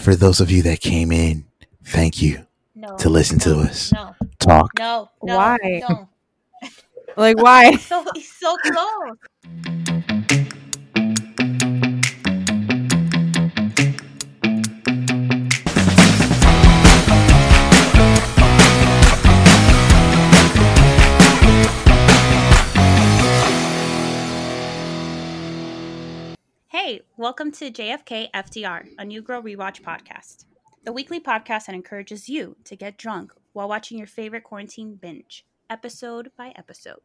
And for those of you that came in, thank you No. to listen no, to us No. talk. No. No. Why? No. Like why? He's so he's so close. Welcome to JFK FDR, a New Girl Rewatch podcast. The weekly podcast that encourages you to get drunk while watching your favorite quarantine binge, episode by episode.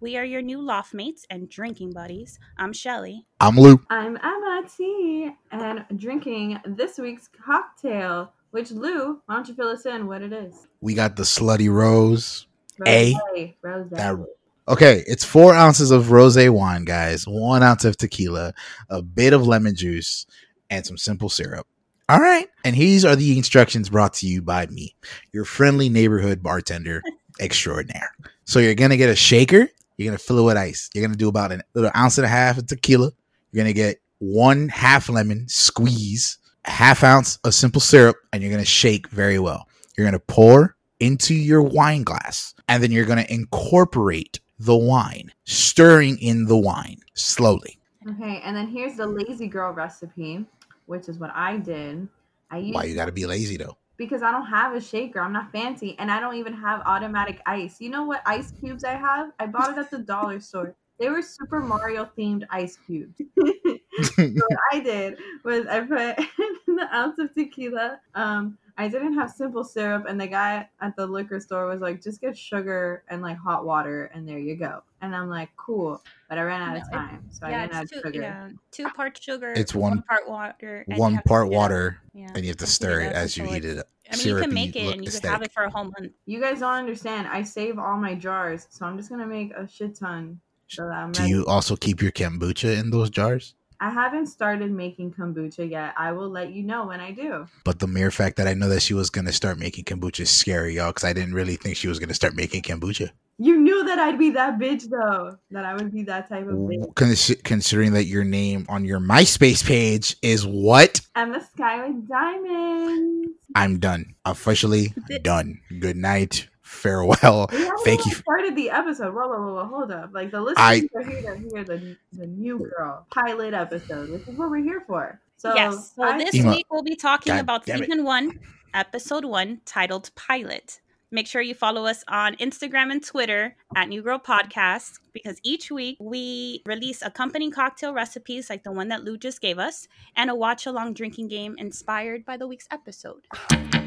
We are your new loft mates and drinking buddies. I'm Shelly. I'm Lou. I'm Emma T and drinking this week's cocktail, which Lou, why don't you fill us in what it is? We got the slutty rose. A. Rosé. Rosé. That- Okay, it's four ounces of rose wine, guys, one ounce of tequila, a bit of lemon juice, and some simple syrup. All right. And these are the instructions brought to you by me, your friendly neighborhood bartender extraordinaire. So you're going to get a shaker. You're going to fill it with ice. You're going to do about an little ounce and a half of tequila. You're going to get one half lemon squeeze, a half ounce of simple syrup, and you're going to shake very well. You're going to pour into your wine glass, and then you're going to incorporate the wine, stirring in the wine slowly. Okay, and then here's the lazy girl recipe, which is what I did. I used Why you got to be lazy though? because I don't have a shaker. I'm not fancy, and I don't even have automatic ice. You know what ice cubes I have? I bought it at the dollar store. They were Super Mario themed ice cubes. so what I did was I put an ounce of tequila. Um, I didn't have simple syrup, and the guy at the liquor store was like, "Just get sugar and like hot water, and there you go." And I'm like, "Cool," but I ran out No, of it- time, so I yeah, didn't add it's two, sugar. yeah, two parts sugar. It's one- part water. One have to part heat it up. water, Yeah, and you have to stir heat it as you until heat it up. I mean, you can make it and you can have it for a whole month. You guys don't understand. I save all my jars, so I'm just gonna make a shit ton. So that I'm Do ready. you also keep your kombucha in those jars? I haven't started making kombucha yet. I will let you know when I do. But the mere fact that I know that she was gonna start making kombucha is scary, y'all, because I didn't really think she was gonna start making kombucha. You knew that I'd be that bitch, though. That I would be that type of bitch. Cons- considering that your name on your MySpace page is what? Emma Sky with diamonds. I'm done. Officially done. Good night. Farewell. We haven't Thank even you. started the episode. Whoa, whoa, whoa, whoa, hold up. Like the listeners I- are here to hear the, the new girl pilot episode, which is what we're here for. So yes. So I- this Ema- week we'll be talking God about damn it. season one, episode one, titled Pilot. Make sure you follow us on Instagram and Twitter at New Girl Podcast because each week we release accompanying cocktail recipes like the one that Lou just gave us and a watch along drinking game inspired by the week's episode.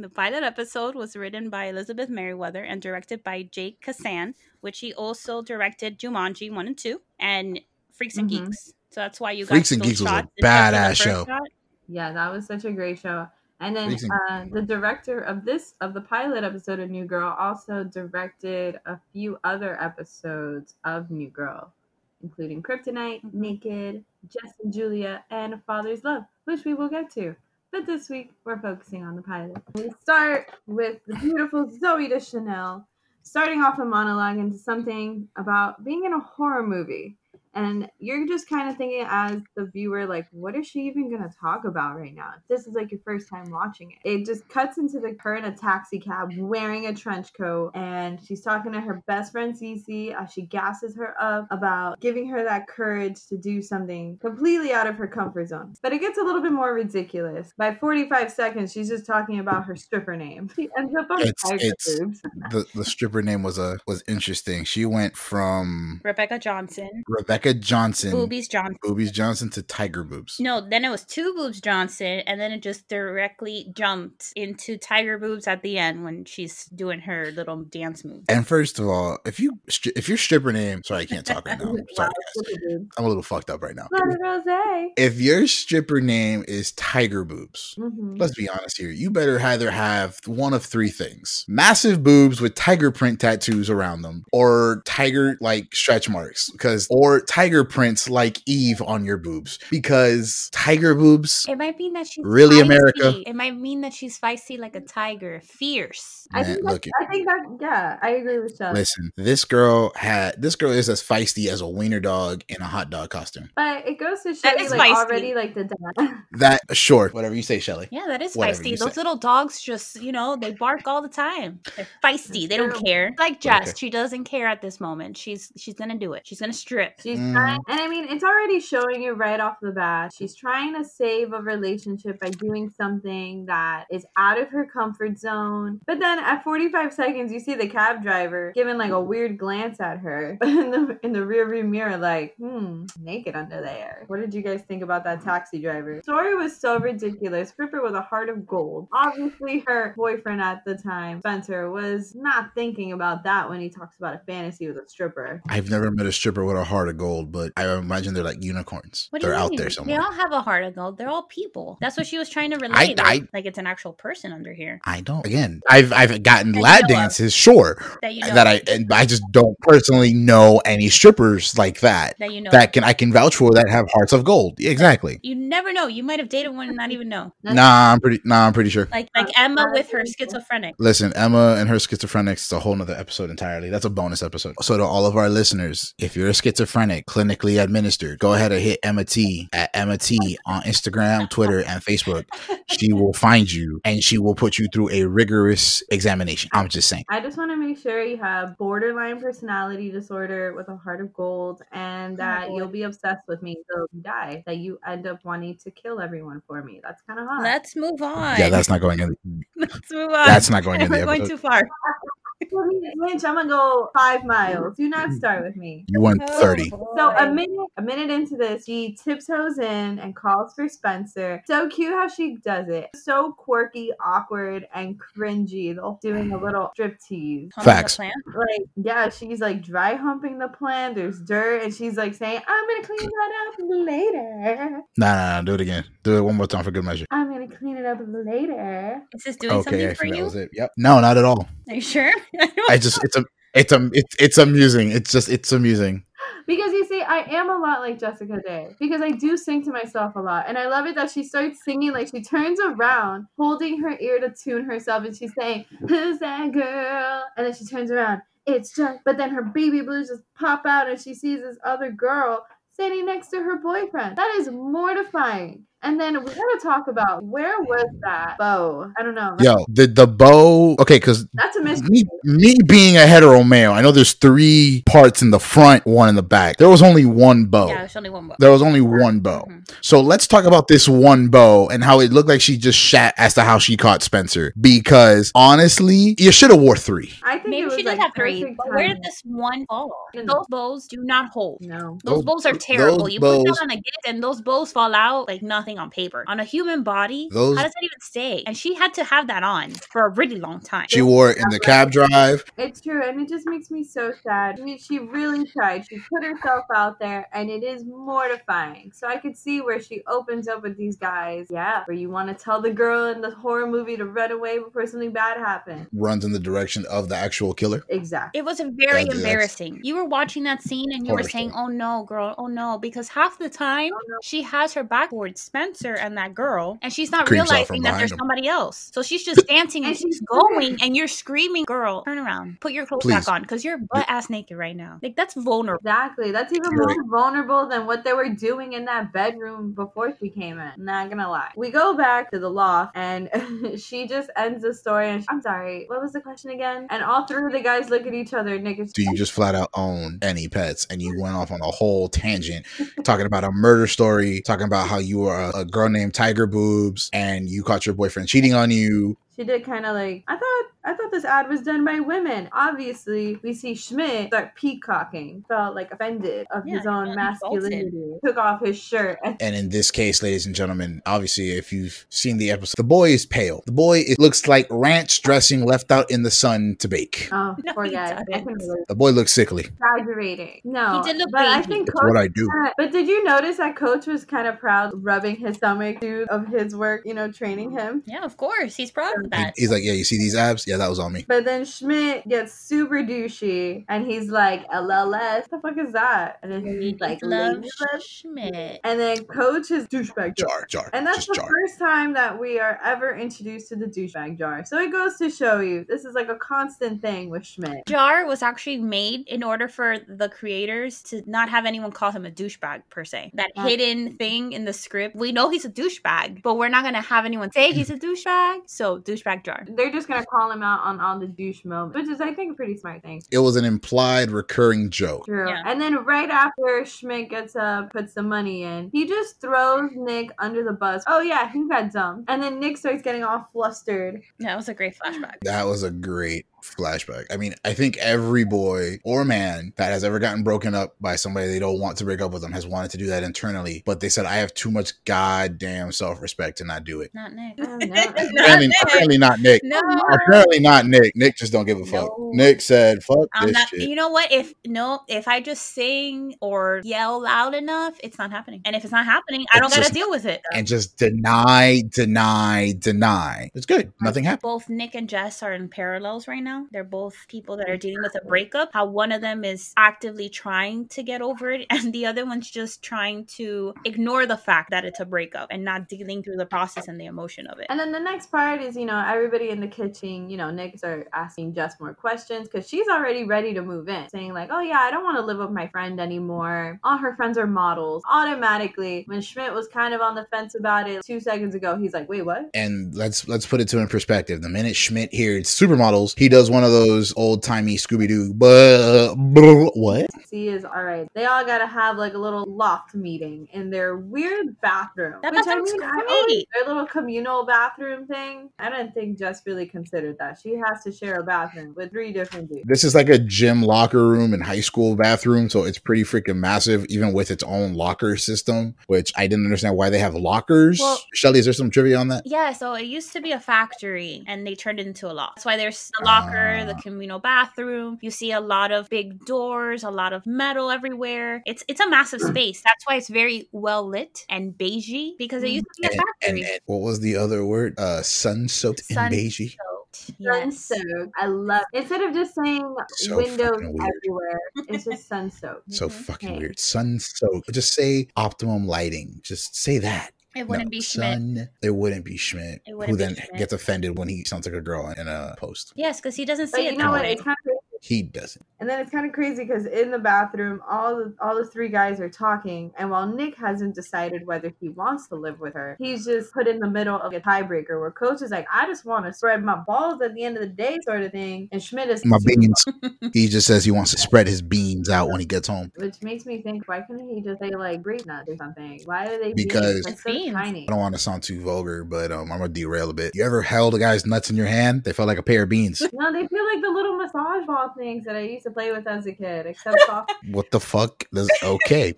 The pilot episode was written by Elizabeth Meriwether and directed by Jake Kasdan, which he also directed Jumanji 1 and 2 and Freaks and Mhm. Geeks. So that's why you got Freaks and Geeks was a shots instead of the badass show. shot. Yeah, that was such a great show. And then Amazing. uh, the director of this of the pilot episode of New Girl also directed a few other episodes of New Girl, including Kryptonite, Mhm. Naked, Jess and Julia, and Father's Love, which we will get to. But this week we're focusing on the pilot. We start with the beautiful Zooey Deschanel, starting off a monologue into something about being in a horror movie. And you're just kind of thinking as the viewer, like, what is she even gonna talk about right now? If this is like your first time watching it, it just cuts into the her in a taxi cab wearing a trench coat, and she's talking to her best friend Cece as she gasses her up about giving her that courage to do something completely out of her comfort zone. But it gets a little bit more ridiculous. By 45 seconds, she's just talking about her stripper name. She ends up on It's- it's- The the stripper name was a was interesting. She went from Rebecca Johnson, Rebecca Johnson, Boobies Johnson. Boobies Johnson to Tiger Boobs. No, then it was two boobs Johnson, and then it just directly jumped into Tiger boobs at the end when she's doing her little dance move. And first of all, if you if your stripper name, sorry, I can't talk right now. Sorry. I'm a little fucked up right now. If your stripper name is Tiger Boobs, Mhm. let's be honest here. You better either have one of three things massive boobs with tiger print tattoos around them, or tiger like stretch marks, because, or tiger prints like Eve on your boobs because tiger boobs. It might mean that she's Really, feisty. America? It might mean that she's feisty like a tiger, fierce. I think that, look. I think that yeah, I agree with Shelly. Listen, this girl had this girl is as feisty as a wiener dog in a hot dog costume. But it goes to show That you like feisty. already like the dad. That sure, whatever you say, Shelly. Yeah, that is Whatever feisty. Those say. little dogs just, you know, they bark all the time. They're feisty. They don't care. Like Okay. Jess, she doesn't care at this moment. She's she's gonna do it. She's gonna strip. She's Mm. trying, and I mean, it's already showing you right off the bat. She's trying to save a relationship by doing something that is out of her comfort zone. But then at 45 seconds, you see the cab driver giving like a weird glance at her in the in the rearview mirror, like, hmm, naked under there. What did you guys think about that taxi driver? Story was so ridiculous. Ripper with a heart of gold. Obviously, her boyfriend at the time, Spencer, was not thinking about that when he talks about a fantasy with a stripper. I've never met a stripper with a heart of gold, but I imagine they're like unicorns. What do they're you out mean? there somewhere. They all have a heart of gold. They're all people. That's what she was trying to relate. I- like, I- like it's an actual person under here I don't. Again, I've I've gotten That you lap know of. dances, sure, that you know. that I and I just don't personally know any strippers like that that you know. that can I can vouch for that have hearts of gold. Exactly. you never know. You might have dated one and not even know. Nah, I'm pretty. Nah, I'm pretty sure. Like like Emma with her schizophrenic. Listen, Emma and her schizophrenics is a whole nother episode entirely. That's a bonus episode. So to all of our listeners, if you're a schizophrenic, clinically administered, go ahead and hit Emma T at Emma T on Instagram, Twitter, and Facebook. She will find you and she will put you through a rigorous examination. I'm just saying. I just want to make sure you have borderline personality disorder with a heart of gold and oh, that boy. you'll be obsessed with me until you die. That you end up wanting to kill everyone for me. That's kind of hot. Let's move on. Yeah, that's not going in. Let's move on. That's not going in the We're going episode. too far. For me, Lynch, I'm gonna go five miles. Do not start with me. You went Oh, 30. So a minute, a minute into this, she tiptoes in and calls for Spencer. So cute how she does it. So quirky, awkward, and cringy. Though doing a little strip tease. Facts. like yeah she's like dry humping the plant there's dirt and she's like saying i'm gonna clean that up later Nah, nah, nah, do it again. Do it one more time for good measure. i'm gonna clean it up later Is this doing Okay, something for think that you? was it. Yep. No, not at all. Are you sure? I just it's a it's a it's, it's amusing. It's just it's amusing. because you see i am a lot like jessica day because i do sing to myself a lot and i love it that she starts singing like she turns around holding her ear to tune herself and she's saying who's that girl and then she turns around it's just but then her baby blues just pop out and she sees this other girl standing next to her boyfriend that is mortifying and then we gotta talk about where was that bow i don't know Yo, the the bow. Okay, because that's a mystery me, me being a hetero male, I know there's three parts in the front, one in the back. There was only one bow. yeah, there's only one book. There was only one bow. Mhm. So let's talk about this one bow and how it looked like she just shat as to how she caught Spencer. Because honestly, you should have wore three. i think it Maybe was she did like have three, but where did this one fall? Mm. Those bows do not hold. no Those Those- bows are terrible. you put bows- them on a gift and those bows fall out like nothing on paper. On a human body, Those- how does that even stay? And she had to have that on for a really long time. She wore it in the cab drive. It's true, and it just makes me so sad. I mean, she really tried. She put herself out there, and it is mortifying. So I could see where she opens up with these guys. Yeah, where you want to tell the girl in the horror movie to run away before something bad happens. Runs in the direction of the actual killer. Exactly. It was very That's- embarrassing. You were watching that scene and you were saying, story. "Oh no, girl! Oh no!" Because half the time Oh, no. she has her back towards Spencer and that girl, and she's not Creeps realizing that there's him. somebody else. So she's just dancing and And she's she's going, and you're screaming, "Girl, turn around! Put your clothes Please. back on!" Because you're butt ass naked right now. Like that's vulnerable. Exactly. That's even You're more vulnerable than what they were doing in that bedroom before she came in. Not gonna lie. We go back to the loft, and she just ends the story. And I'm sorry. What was the question again? And all three of the guys look at each other. Nick is Do you just flat out own any pets? And you went off on a whole tangent talking about a murder story, talking about how you were a, girl named Tiger Boobs and you caught your boyfriend cheating on you. she did kind of like I thought I thought this ad was done by women. Obviously, we see Schmidt start peacocking, felt like offended of Yeah, his own felt masculinity. Took off his shirt and And in this case, ladies and gentlemen, obviously, if you've seen the episode, the boy is pale. The boy it looks like ranch dressing left out in the sun to bake. oh, No, poor guy. I doesn't. can relate. The boy looks sickly. Exaggerating. No, He did look but I think That's Coach what I do. Uh, but did you notice that Coach was kind of proud, rubbing his stomach due of his work, you know, training him? Yeah, of course, he's proud of that. He's like, yeah, you see these abs? Yeah, that was on me. But then Schmidt gets super douchey and he's like, LLS, what the fuck is that? And then he's mm, like, love Schmidt. And then Coach is douchebag jar. Jar, jar, And that's the jar. first time that we are ever introduced to the douchebag jar. So it goes to show you this is like a constant thing with Schmidt. Jar was actually made in order for the creators to not have anyone call him a douchebag per se. That Yeah. hidden thing in the script, we know he's a douchebag, but we're not gonna have anyone say he's a douchebag. So douchebag Jar. They're just gonna call him out on all the douche moments, which is I think a pretty smart thing. It was an implied recurring joke. True. Yeah. And then right after Schmidt gets up, puts the money in, he just throws Nick under the bus. Oh yeah, he got dumped. And then Nick starts getting all flustered. Yeah, that was a great flashback. That was a great flashback. I mean, I think every boy or man that has ever gotten broken up by somebody they don't want to break up with them has wanted to do that internally, but they said, I have too much goddamn self respect to not do it. Not Nick. Oh, no. Apparently, apparently not Nick. No. Apparently not Nick. Nick just don't give a fuck. No. Nick said, fuck I'm this not, shit. you know what? If no, if I just sing or yell loud enough, it's not happening. And if it's not happening, I don't gotta deal with it. and just deny, deny, deny. It's good. Nothing happened. Both Nick and Jess are in parallels right now. They're both people that are dealing with a breakup. How one of them is actively trying to get over it, and the other one's just trying to ignore the fact that it's a breakup and not dealing through the process and the emotion of it. And then the next part is, you know, everybody in the kitchen, you know, Nick are asking Jess more questions because she's already ready to move in, saying like, "Oh yeah, I don't want to live with my friend anymore. All her friends are models." Automatically, when Schmidt was kind of on the fence about it two seconds ago, he's like, "Wait, what?" And let's let's put it to in perspective. The minute Schmidt hears supermodels, he does one of those old timey Scooby Doo. What? See is all right. They all gotta have like a little loft meeting in their weird bathroom, That which I bathroom's mean, I always, their little communal bathroom thing. I don't think Jess really considered that. She has to share a bathroom with three different dudes. This is like a gym locker room and high school bathroom, so it's pretty freaking massive, even with its own locker system. Which I didn't understand why they have lockers. Well- Shelly, is there some trivia on that? Yeah, so it used to be a factory and they turned it into a loft. That's why there's the locker, the communal bathroom. You see a lot of big doors, a lot of metal everywhere. It's it's a massive space. That's why it's very well lit and beigey because it used to be a And, and, factory. and what was the other word? Uh, sun soaked in Sun beige. soaked. Sun Yes. soaked. I love it. instead of just saying So windows everywhere, it's just sun soaked. So Mhm. fucking Hey. weird. Sun soaked. Just say optimum lighting. Just say that. It wouldn't No, be Schmidt. It wouldn't be Schmidt. Who wouldn't be then Schmidt. gets offended when he sounds like a girl in a post. Yes, because he doesn't But see you it know what? way. It's kind of crazy. He doesn't. And then it's kind of crazy because in the bathroom, all the all the three guys are talking, and while Nick hasn't decided whether he wants to live with her, he's just put in the middle of a tiebreaker where Coach is like, "I just want to spread my balls at the end of the day," sort of thing, and Schmidt is My beans. he just says he wants to spread his beans out when he gets home. which makes me think, why couldn't he just say like grape nuts or something? Why are they Because- beans? It's so tiny? I don't want to sound too vulgar, but um, I'm gonna derail a bit. You ever held a guy's nuts in your hand? They felt like a pair of beans. No, they feel like the little massage ball things that I used to play with as a kid, except soft. what the fuck? That's okay.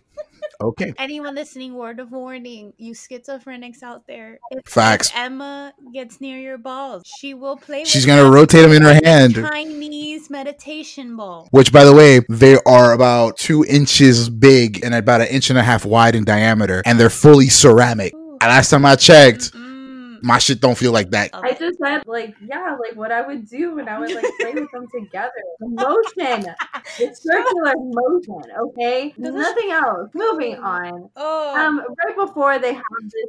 Okay. Anyone listening, word of warning, you schizophrenics out there. If, Facts. Emma gets near your balls, she will play She's gonna them rotate them in her hand. Chinese meditation ball. Which, by the way, they are about two inches big and about an inch and a half wide in diameter, and they're fully ceramic. Ooh. Last time I checked, Mm-mm. My shit don't feel like that. I just said like yeah, like what I would do when I would like play with them together. The motion, the circular motion. Okay, Does this- nothing else. Moving on. Oh, Um, right before they have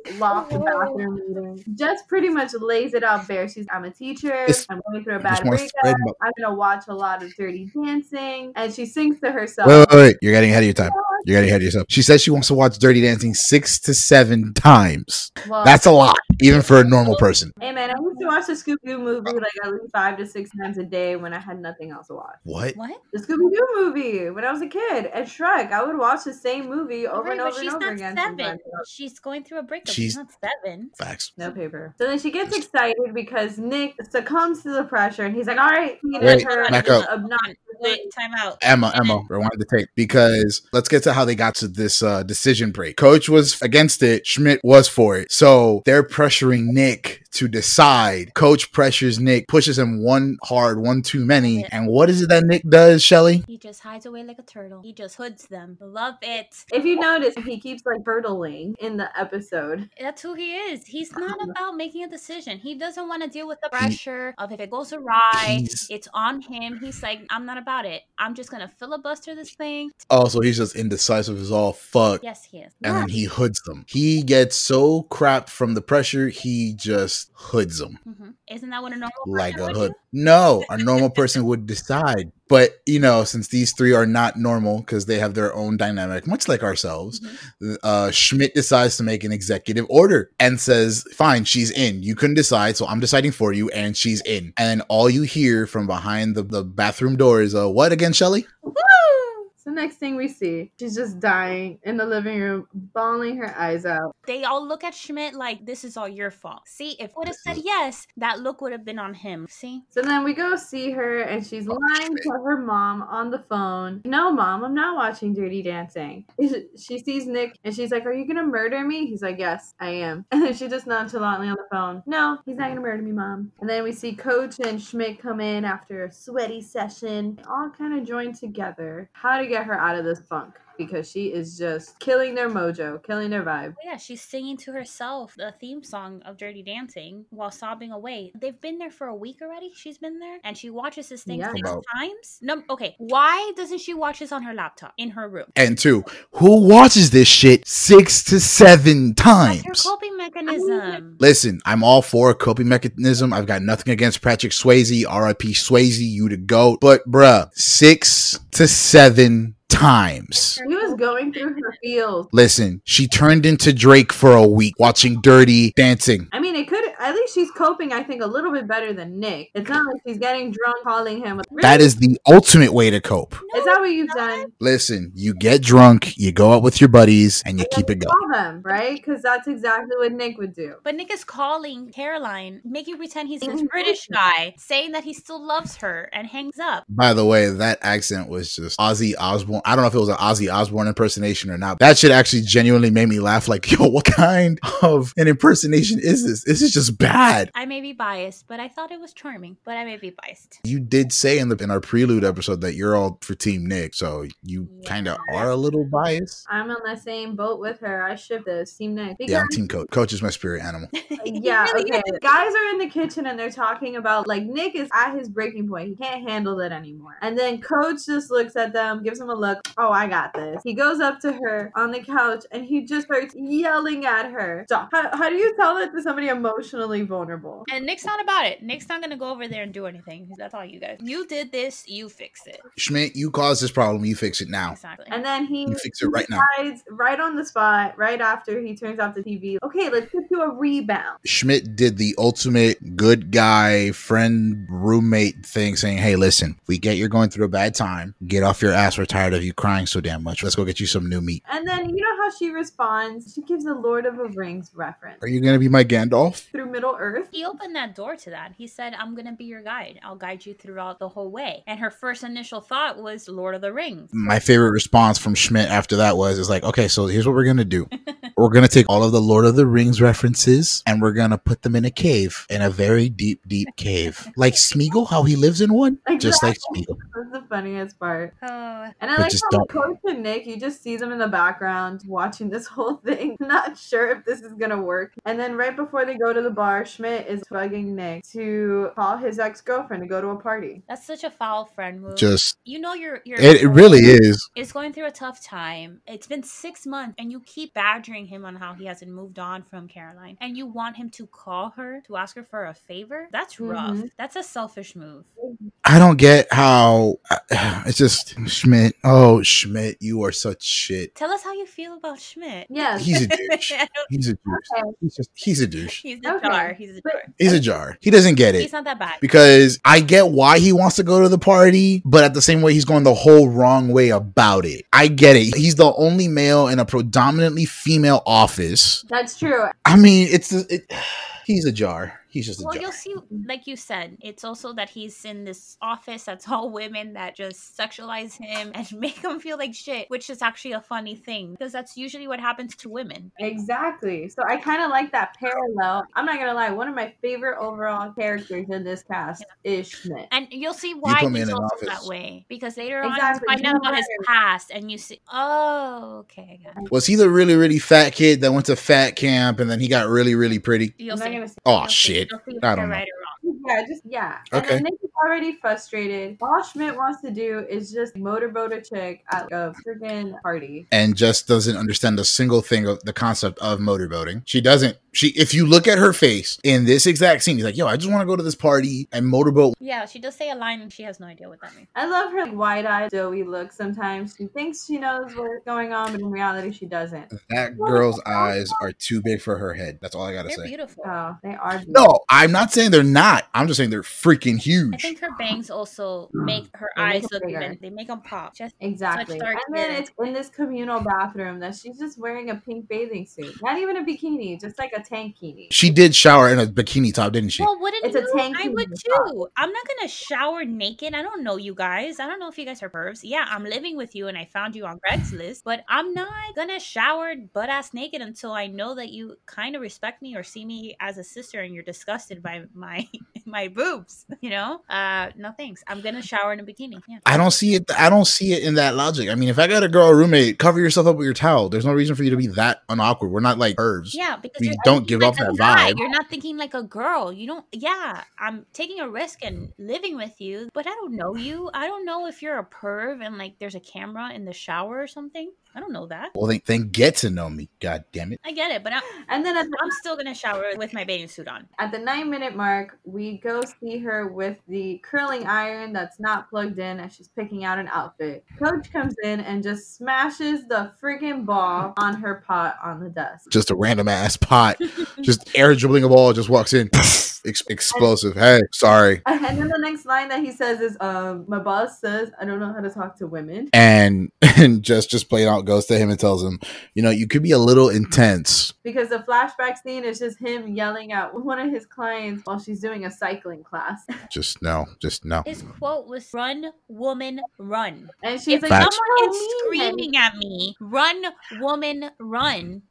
this loft Oh. bathroom meeting, Jess pretty much lays it out bare. She's, I'm a teacher. It's- I'm going through a bad just wanna breakup. spread my- I'm gonna watch a lot of Dirty Dancing, and she sings to herself. Wait, wait, wait. You're getting ahead of your time. You're getting ahead of yourself. She says she wants to watch Dirty Dancing six to seven times. Well, That's a lot, even for a normal person. Hey man, I used to watch the Scooby Doo movie like at least five to six times a day when I had nothing else to watch. What? what? The Scooby Doo movie when I was a kid and Shrek. I would watch the same movie over Right, and but over and she's over not again. seven. She's going through a breakup. She's- She's, not seven. Facts. No paper. So then she gets excited because Nick succumbs to the pressure and he's like, "All right, he Wait, does her back up. obnoxious Wait, time out. Emma, Emma, rewind the tape because let's get to how they got to this uh, decision break. Coach was against it, Schmidt was for it. So they're pressuring Nick to decide. Coach pressures Nick, pushes him one hard, one too many. And what is it that Nick does, Shelly? He just hides away like a turtle. He just hoods them. Love it. If you notice, he keeps like hurtling in the episode. That's who he is. He's not about making a decision. He doesn't want to deal with the pressure of if it goes awry, He's- it's on him. He's like, I'm not about it. I'm just gonna filibuster this thing. Also, he's just indecisive as all fuck. Yes, he is. And then he hoods them. He gets so crap from the pressure, he just hoods them. hmm Isn't that what a normal like a hood. No, a normal person would decide. But, you know, since these three are not normal because they have their own dynamic, much like ourselves, Mhm. uh, Schmidt decides to make an executive order and says, fine, she's in. You couldn't decide, so I'm deciding for you, and she's in. And all you hear from behind the, the bathroom door is, uh, what again, Shelly? Woo! So next thing we see, she's just dying in the living room, bawling her eyes out. They all look at Schmidt like this is all your fault. See, if would have said yes, that look would have been on him. See, So then we go see her, and she's lying to her mom on the phone. No, mom, I'm not watching Dirty Dancing. She sees Nick, and she's like, "Are you gonna murder me?" He's like, "Yes, I am." And then she just nonchalantly on the phone, "No, he's not gonna murder me, mom." And then we see Coach and Schmidt come in after a sweaty session, all kind of join together. How to get her out of this funk because she is just killing their mojo, killing their vibe. Yeah, she's singing to herself the theme song of Dirty Dancing while sobbing away. They've been there for a week already. She's been there, and she watches this thing Yeah. six About- times. No, okay. Why doesn't she watch this on her laptop in her room? And two, who watches this shit six to seven That's her times? coping mechanism. Listen, I'm all for a coping mechanism. I've got nothing against Patrick Swayze, RIP Swayze, you the goat. But bruh, six to seven times. He was going through her feels. Listen, she turned into Drake for a week watching Dirty Dancing. I mean, it could at least she's coping. I think a little bit better than Nick. It's not like she's getting drunk, calling him. Really? That is the ultimate way to cope. Is that what you've done? Listen, you get drunk, you go out with your buddies, and you keep it going. Call them, right? Because that's exactly what Nick would do. But Nick is calling Caroline, making pretend he's this British guy, saying that he still loves her, and hangs up. By the way, that accent was just Ozzy Osbourne. I don't know if it was an Ozzy Osbourne impersonation or not. That shit actually genuinely made me laugh. Like, yo, what kind of an impersonation is this? This is just bad. I may be biased, but I thought it was charming. But I may be biased. You did say in the in our prelude episode that you're all for Team Nick, so you kind of are a little biased. I'm on the same boat with her. I ship this team Nick. Yeah, I'm Team Coach. Coach is my spirit animal. yeah, really okay. is. Guys are in the kitchen and they're talking about like Nick is at his breaking point. He can't handle it anymore. And then Coach just looks at them, gives him a look. Oh, I got this. He goes up to her on the couch and he just starts yelling at her. Stop. How, how do you tell that to somebody emotionally vulnerable? And Nick's not about it. Nick's not gonna go over there and do anything. Because that's all you guys. You did this, you fix it. Schmidt, you caused this problem. You fix it now. Exactly. And then he You fix it right now. decides right on the spot, right after he turns off the TV. Okay, let's get to a rebound. Schmidt did the ultimate good guy, friend, roommate thing, saying, Hey, listen, we get you're going through a bad time. Get off your ass. We're tired of you crying so damn much. Let's go get you some new meat. And then you know how she responds? She gives a Lord of the Rings reference Are you going to be my Gandalf? through Middle Earth. he opened that door to that. He said, I'm gonna be your guide. I'll guide you throughout the whole way. And her first initial thought was Lord of the Rings. My favorite response from Schmidt after that was, is like, okay, so here's what we're going to do. we're going to take all of the Lord of the Rings references and we're going to put them in a cave, in a very deep, deep cave. Like Smeagol, how he lives in one? Just like Exactly. Smeagol. That's the funniest part. Oh, And I But like just how don't- Coach and Nick, you just see them in the background watching this whole thing, not sure if this is gonna work. And then right before they go to the bar, Schmidt is bugging Nick to call his ex girlfriend to go to a party. that's such a foul friend move. Just, you know your your it, it really is. is going through a tough time. It's been six months, and you keep badgering him on how he hasn't moved on from Caroline, and you want him to call her to ask her for a favor. That's rough. Mhm. That's a selfish move. I don't get how it's just Schmidt. Oh, Schmidt, you are such shit. Tell us how you feel about Schmidt. Yeah, He's a douche. He's a douche. Okay. He's just he's a douche. He's a Okay. Jar. He's a But- jar. He's a jar. He doesn't get it. He's not that bad. Because I get why he wants to go to the party, but at the same way he's going the whole wrong way about it. I get it. He's the only male in a predominantly female office. That's true. I mean, it's it, he's a jar. He's just a Well, joke. you'll see, like you said, it's also that he's in this office that's all women that just sexualize him and make him feel like shit, which is actually a funny thing because that's usually what happens to women. Exactly. So I kind of like that parallel. I'm not gonna lie. One of my favorite overall characters in this cast is Schmidt. And you'll see why put me he's in also office. that way because later on Exactly. you find You out about his past and you see, oh, okay, I got it. Was he the really, really fat kid that went to fat camp and then he got really, really pretty? You'll I'm see. Oh You'll see. shit. If I don't know. right. Yeah, just yeah. And Okay. then Nick is already frustrated. All Schmidt wants to do is just motorboat a chick at a freaking party. And just doesn't understand a single thing of the concept of motorboating. She doesn't. She, if you look at her face in this exact scene, he's like, "Yo, I just want to go to this party and motorboat." Yeah, she does say a line and she has no idea what that means. I love her like, wide-eyed, doughy look. Sometimes she thinks she knows what's going on, but in reality, she doesn't. That girl's eyes are too big for her head. That's all I gotta They're say. beautiful. Oh, they are. beautiful. No, I'm not saying they're not. I'm just saying they're freaking huge. I think her bangs also mm. make her They eyes them look bigger. even. They make them pop. Just Exactly. dark And then hair. it's in this communal bathroom that she's just wearing a pink bathing suit. Not even a bikini, just like a tankini. She did shower in a bikini top, didn't she? well, wouldn't It's a you? tank I would the too. I'm not gonna shower naked. I don't know you guys. I don't know if you guys are pervs. Yeah, I'm living with you and I found you on Craigslist, but I'm not gonna shower butt ass naked until I know that you kind of respect me or see me as a sister and you're disgusted by my my boobs. You know? Uh, no thanks. I'm gonna shower in a bikini. Yeah. I don't see it. I don't see it in that logic. I mean, if I got a girl roommate, cover yourself up with your towel. There's no reason for you to be that unawkward. We're not like herbs. Yeah, because We don't give like off that guy. vibe. You're not thinking like a girl. You don't. Yeah, I'm taking a risk and living with you, but I don't know you. I don't know if you're a perv and like there's a camera in the shower or something. I don't know that. Well, then, then get to know me. God damn it. I get it, but I'm, And then the, I'm still gonna shower with my bathing suit on. at the nine minute mark, we go see her with the curling iron that's not plugged in as she's picking out an outfit. Coach comes in and just smashes the friggin' ball on her pot on the desk. Just a random ass pot. just air dribbling a ball. Just walks in. Ex- explosive. Hey, sorry. And then the next line that he says is, um, my boss says I don't know how to talk to women. And and just just plain out goes to him and tells him, you know, you could be a little intense. Because the flashback scene is just him yelling at one of his clients while she's doing a cycling class. Just no. Just no. His quote was "Run, woman, run." And she's If like, someone is screaming at me, "Run, woman, run,"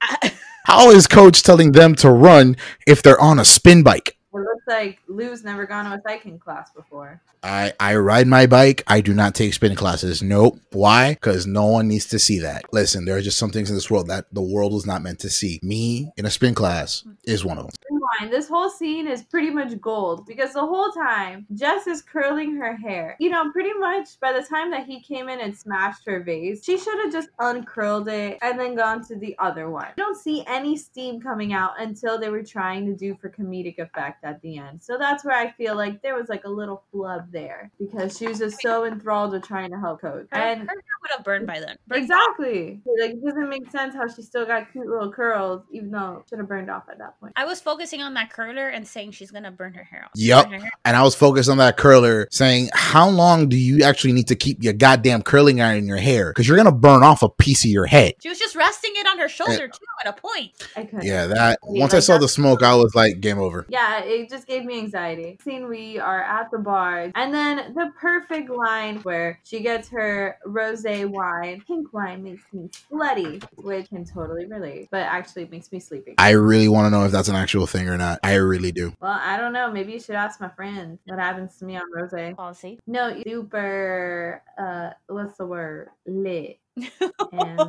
How is coach telling them to run if they're on a spin bike? It looks like Lou's never gone to a cycling class before. I, I ride my bike. I do not take spin classes. Nope. Why? Because no one needs to see that. Listen, there are just some things in this world that the world was not meant to see. Me in a spin class is one of them. This whole scene is pretty much gold because the whole time Jess is curling her hair. You know, pretty much by the time that he came in and smashed her vase, she should have just uncurled it and then gone to the other one. You don't see any steam coming out until they were trying to do for comedic effect at the end. So that's where I feel like there was like a little flub there because she was just so enthralled with trying to help coach. her, her And hair would have burned by then. Burned Exactly. Like it doesn't make sense how she still got cute little curls, even though it should have burned off at that point. I was focusing on that curler and saying she's gonna burn her hair off. Yep. Her hair. And I was focused on that curler saying, how long do you actually need to keep your goddamn curling iron in your hair? Because you're going to burn off a piece of your head. She was just resting it on her eh. shoulder too at a point. I. Yeah, that. Yeah, Once I saw the smoke, I was like, game over. Yeah, it just gave me anxiety. Scene we are at the bar, and then the perfect line where she gets her rose wine. Pink wine makes me slutty, which can totally relate, but actually makes me sleepy. I really want to know if that's an actual thing or not. I really do. well, I don't know. Maybe you should ask my friend what happens to me on rose. Policy. No, super. Uh, what's the word? Lit. And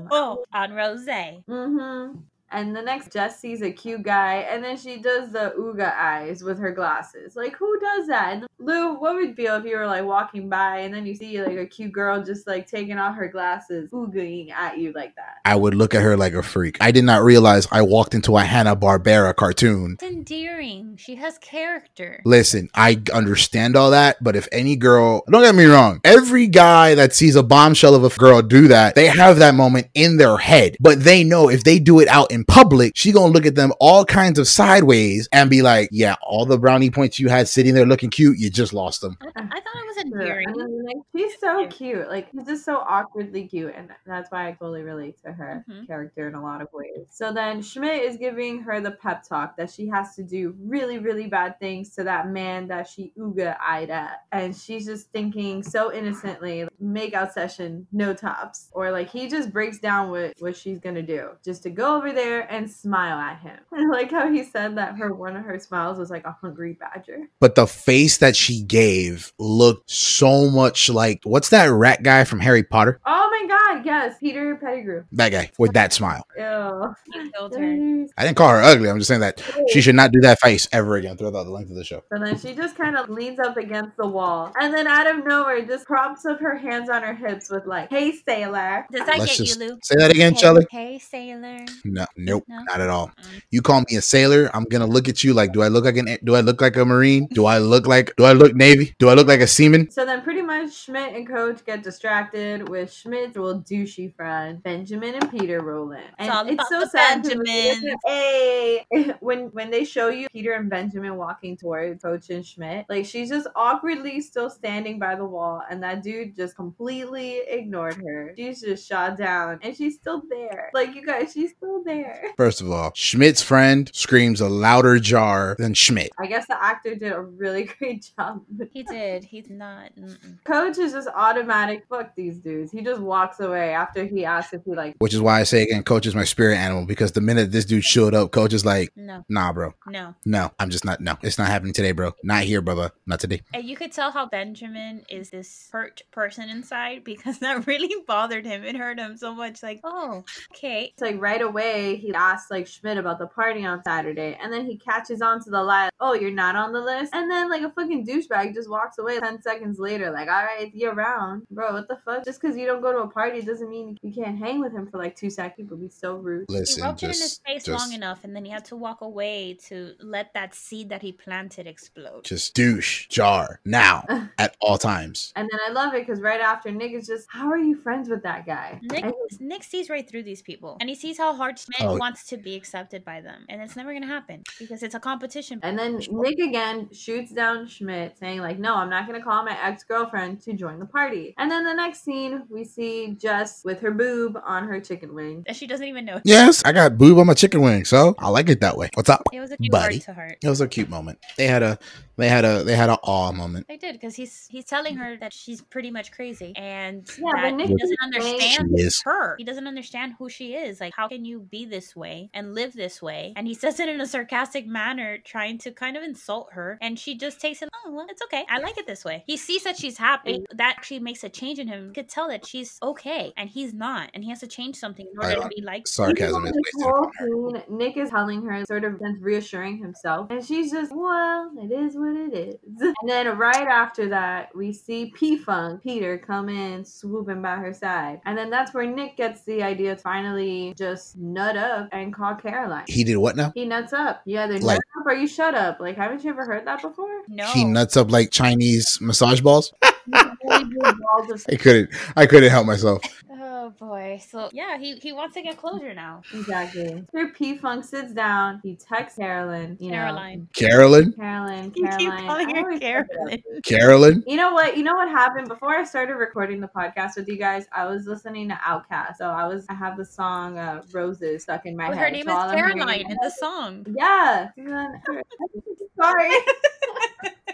on Rose. Mm-hmm. And the next Jess sees a cute guy, and then she does the ooga eyes with her glasses. Like, who does that? And Lou, what would you feel if you were like walking by and then you see like a cute girl just like taking off her glasses, oogaing at you like that? I would look at her like a freak. I did not realize I walked into a Hanna Barbera cartoon. It's endearing. She has character. Listen, I understand all that, but if any girl, don't get me wrong, every guy that sees a bombshell of a girl do that, they have that moment in their head, but they know if they do it out in public, she gonna look at them all kinds of sideways and be like, yeah, all the brownie points you had sitting there looking cute, you just lost them. I, I thought it was endearing. And then, like, she's so cute. Like she's just so awkwardly cute, and that's why I totally relate to her Mhm. character in a lot of ways. So then Schmidt is giving her the pep talk that she has to do really, really bad things to that man that she ooga eyed at, and she's just thinking so innocently, make out session, no tops, or like he just breaks down what what she's gonna do, just to go over there and smile at him. I like how he said that her one of her smiles was like a hungry badger. But the face that she gave looked so much like what's that rat guy from Harry Potter? Oh my god, yes, Peter Pettigrew. That guy with that smile. Ew. He killed her. I didn't call her ugly. I'm just saying that she should not do that face ever again throughout the length of the show. And then she just kind of leans up against the wall, and then out of nowhere, just props up her hands on her hips with like, "Hey, sailor." Does that Let's get you, Luke? say that again, hey, Shelly. Hey, sailor. No, nope, No? not at all. Mm. You call me a sailor, I'm gonna look at you like, do I look like an? Do I look like a marine? Do I look like? Do I look navy? Do I look like a seaman? So then, pretty much, Schmidt and Coach get distracted with Schmidt's little douchey friend Benjamin and Peter roll in, and all it's about so the sad. 'cause Benjamins. Hey, when when they show you Peter and Benjamin walking toward Coach and Schmidt, like she's just awkwardly still standing by the wall, and that dude just completely ignored her. She's just shot down, and she's still there. Like you guys, she's still there. First of all, Schmidt's friend screams a louder jar than Schmidt. I guess the actor did a really great job. He did. He's not. Mm-mm. Coach is just automatic. Fuck these dudes. He just walks away after he asks if he like. Which is why I say again, coach is my spirit animal because the minute this dude showed up, coach is like, No, nah, bro. no. No, I'm just not. No, it's not happening today, bro. Not here, brother. Not today. And you could tell how Benjamin is this hurt person inside because that really bothered him. It hurt him so much. Like, oh, okay. It's like right away he asks like Schmidt about the party on Saturday, and then he catches on to the lie. Oh, you're not on the list, and then like a fucking douchebag just walks away ten seconds later. Like, all right, you're around, bro. What the fuck? Just because you don't go to a party doesn't mean you can't hang with him for like two seconds. People be so rude. He Listen, rubbed it in his just, face just, long enough, and then he had to walk away to let that seed that he planted explode. just douche jar now at all times. And then I love it because right after Nick is just, how are you friends with that guy? Nick, And Nick sees right through these people, and he sees how hard Schmidt Oh. wants to be accepted by them, and it's never gonna happen because it's a competition. And then Nick again shoots down Schmidt, saying like, "No, I'm not gonna call my ex girlfriend to join the party." And then the next scene, we see Jess with her boob on her chicken wing. And she doesn't even know. Yes, I got boob on my chicken wing, so I like it that way. What's up? It was a cute Buddy. heart to heart. It was a cute moment. They had a, they had a, they had a awe moment. They did because he's he's telling her that she's pretty much crazy and Yeah, but that Nick he doesn't understand She her. He doesn't understand who she is. Like, how can you be this way and live this way? And he says it in a sarcastic manner, trying to kind of insult her. And she just takes it. Oh, well, it's okay. I like it this way. He sees that she's happy. That actually makes a change in him. You could tell that she's okay, and he's not, and he has to change something in order I- to be like. Sarcasm is This wasted. whole upon her. scene, Nick is telling her, sort of reassuring himself, and she's just, "Well, it is what it is." And then right after that, we see P Funk Peter come in, swooping by her side, and then that's where Nick gets the idea to finally just nut up and call Caroline. He did what now? He nuts up. You either Like- nut up or you shut up. Like, haven't you ever heard that before? No. He nuts up like Chinese massage balls. Really big balls of- I couldn't. I couldn't help myself. Oh boy. So yeah, he he wants to get closure now. Exactly. Here, P Funk sits down. He texts Carolyn. You Caroline. Carolyn, Know, Carolyn. You keep calling her always fuck it up. Carolyn. Carolyn. You know what? You know what happened before I started recording the podcast with you guys? I was listening to Outkast, so I was I have the song uh, "Roses" stuck in my Well, head. her name so is I'm Caroline in the song. Yeah. Sorry.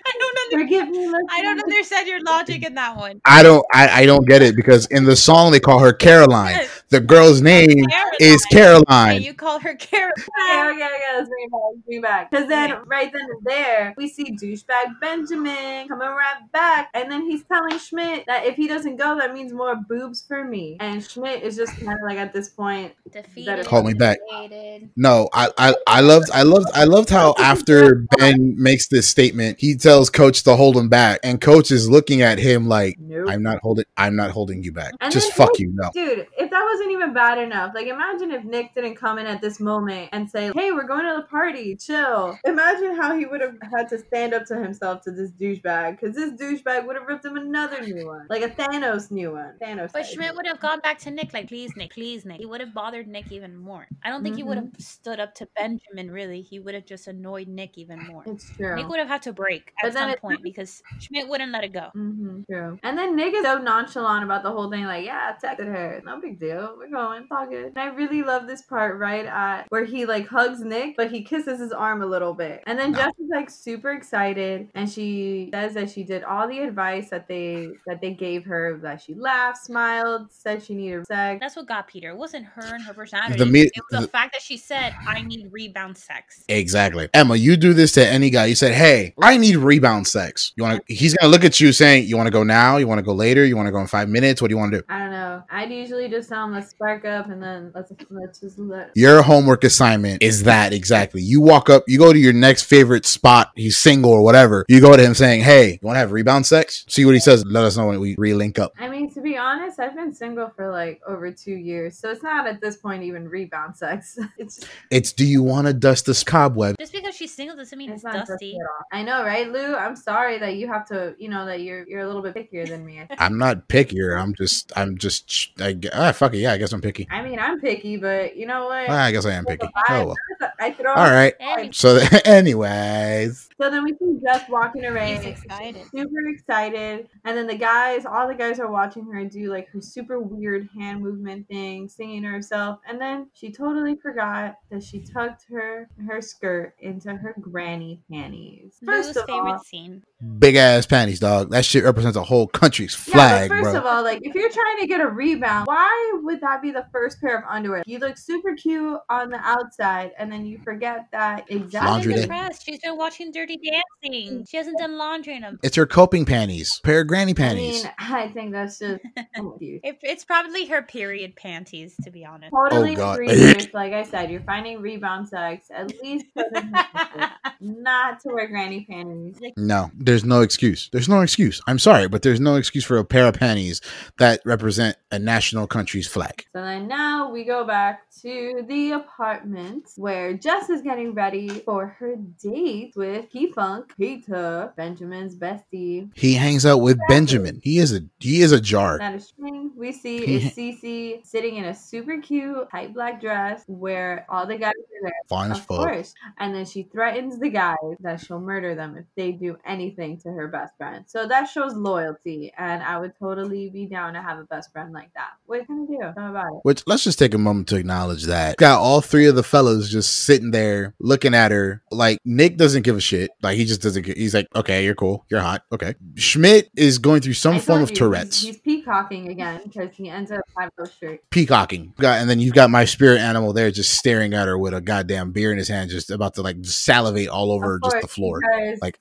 I don't under- Forgive me. I don't understand your logic in that one. I don't. I, I don't get it because in the song they call her Caroline. Yes, The girl's name Caroline. is And Caroline. you call her Caroline. Yeah, yeah, yeah. Let's bring it back. Let's bring it back. Because then, right then and there, we see douchebag Benjamin coming right back, and then he's telling Schmidt that if he doesn't go, that means more boobs for me. And Schmidt is just kind of like at this point, Defeated. Call me back. defeated. No, I, I I loved I loved I loved how after Ben makes this statement, he tells Coach to hold him back, and Coach is looking at him like, nope. "I'm not holding I'm not holding you back. And Just fuck Coach- you." No, Dude, if that wasn't even bad enough. Like, imagine if Nick didn't come in at this moment and say, "Hey, we're going to the party. Chill." Imagine how he would have had to stand up to himself to this douchebag, because this douchebag would have ripped him another new one, like a Thanos new one. Thanos. But. Schmidt would have gone back to Nick, like, please, Nick, please, Nick. He would have bothered Nick even more. I don't think he would have stood up to Benjamin, really. He would have just annoyed Nick even more. It's true. Nick would have had to break at some it- point because Schmidt wouldn't let it go. Mm-hmm, true. And then Nick is so nonchalant about the whole thing, like, yeah, I texted her. No big deal. We're going. It's all good. And I really love this part right at where he like hugs Nick, but he kisses his arm a little bit. And then Jess is like super excited and she says that she did all the advice that they that they gave her, that she laughed, smiled, said she needed sex. That's what got Peter. It wasn't her and her personality. The me- it was the, the- fact that she said, I need rebound sex. Exactly. Emma, you do this to any guy. You said, Hey, I need rebound sex. You wanna he's gonna look at you saying, You wanna go now? You wanna go later? You wanna go in five minutes? What do you wanna do? I don't know. I'd usually just tell him let's spark up and then let's let's just let Your homework assignment is that exactly. You walk up, you go to your next favorite spot, he's single or whatever. You go to him saying, Hey, you wanna have rebound sex? See what he says. Let us know when we re-link up. I mean, to be honest, I've been single for like over two years, so it's not at this point even rebound sex. It's just, It's do you wanna dust this cobweb? Just because she's single doesn't mean it's it's, not dusty. dusty at all. I know, right, Lou? I'm sorry that you have to, you know, that you're you're a little bit pickier than me. I'm not pickier. I'm just I'm just I, gu- ah fuck it, yeah, I guess I'm picky. I mean, I'm picky, but you know what? Ah, I guess I am picky. Oh well. I throw. All right. Hey, So anyways. So then we see Jess walking away. He's excited. Super excited. And then the guys, all the guys are watching her do like her super weird hand movement thing, singing to herself. And then she totally forgot that she tucked her her skirt into her granny panties. First Lou's of favorite all, scene. Big ass panties, dog. That shit represents a whole country's yeah, flag, but first bro. of all, like if you're trying to get a rebound, why would that be the first pair of underwear? You look super cute on the outside, and then you forget that exactly. Laundry day. depressed. She's been watching Dirty Dancing. She hasn't done laundry in them. it's her coping panties. Pair of granny I panties. mean, I think that's just confused. It, it's probably her period panties, to be honest. Totally Oh, God. agree with, like I said, you're finding rebound sex. At least put in the effort not to wear granny panties. no, there's no excuse. There's no excuse. I'm sorry, but there's no excuse for a pair of panties that represent a national country's flag. So then now we go back to the apartment where Jess is getting ready for her date with P Funk, Peter, Benjamin's bestie. He hangs out with Benjamin. He is a he is a jar. That is string we see is Cece sitting in a super cute tight black dress where all the guys are there. Fine as Of fuck. course. And then she threatens the guys that she'll murder them if they do anything to her best friend. So that shows loyalty. And I would totally be down to have a best friend like that. What going to do? Tell about it. Which let's just take a moment to acknowledge that. Got all three of the fellas just sitting there looking at her. Like Nick doesn't give a shit. Like he just doesn't. gi- He's like, okay, you're cool, you're hot, okay. Schmidt is going through some I form of you, Tourette's, He's, he's peacocking again because he ends up five oh straight. peacocking. Got and then you've got my spirit animal there just staring at her with a goddamn beer in his hand, just about to like salivate all over just the floor. Like-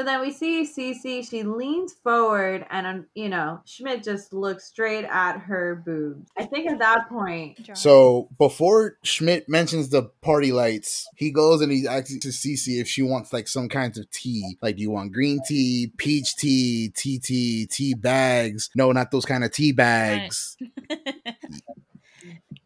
so then we see Cece. She leans forward, and um, you know Schmidt just looks straight at her boobs. I think at that point, So before Schmidt mentions the party lights, he goes and he asks to Cece if she wants like some kinds of tea. Like, do you want green tea, peach tea, tea tea, tea bags? No, not those kind of tea bags.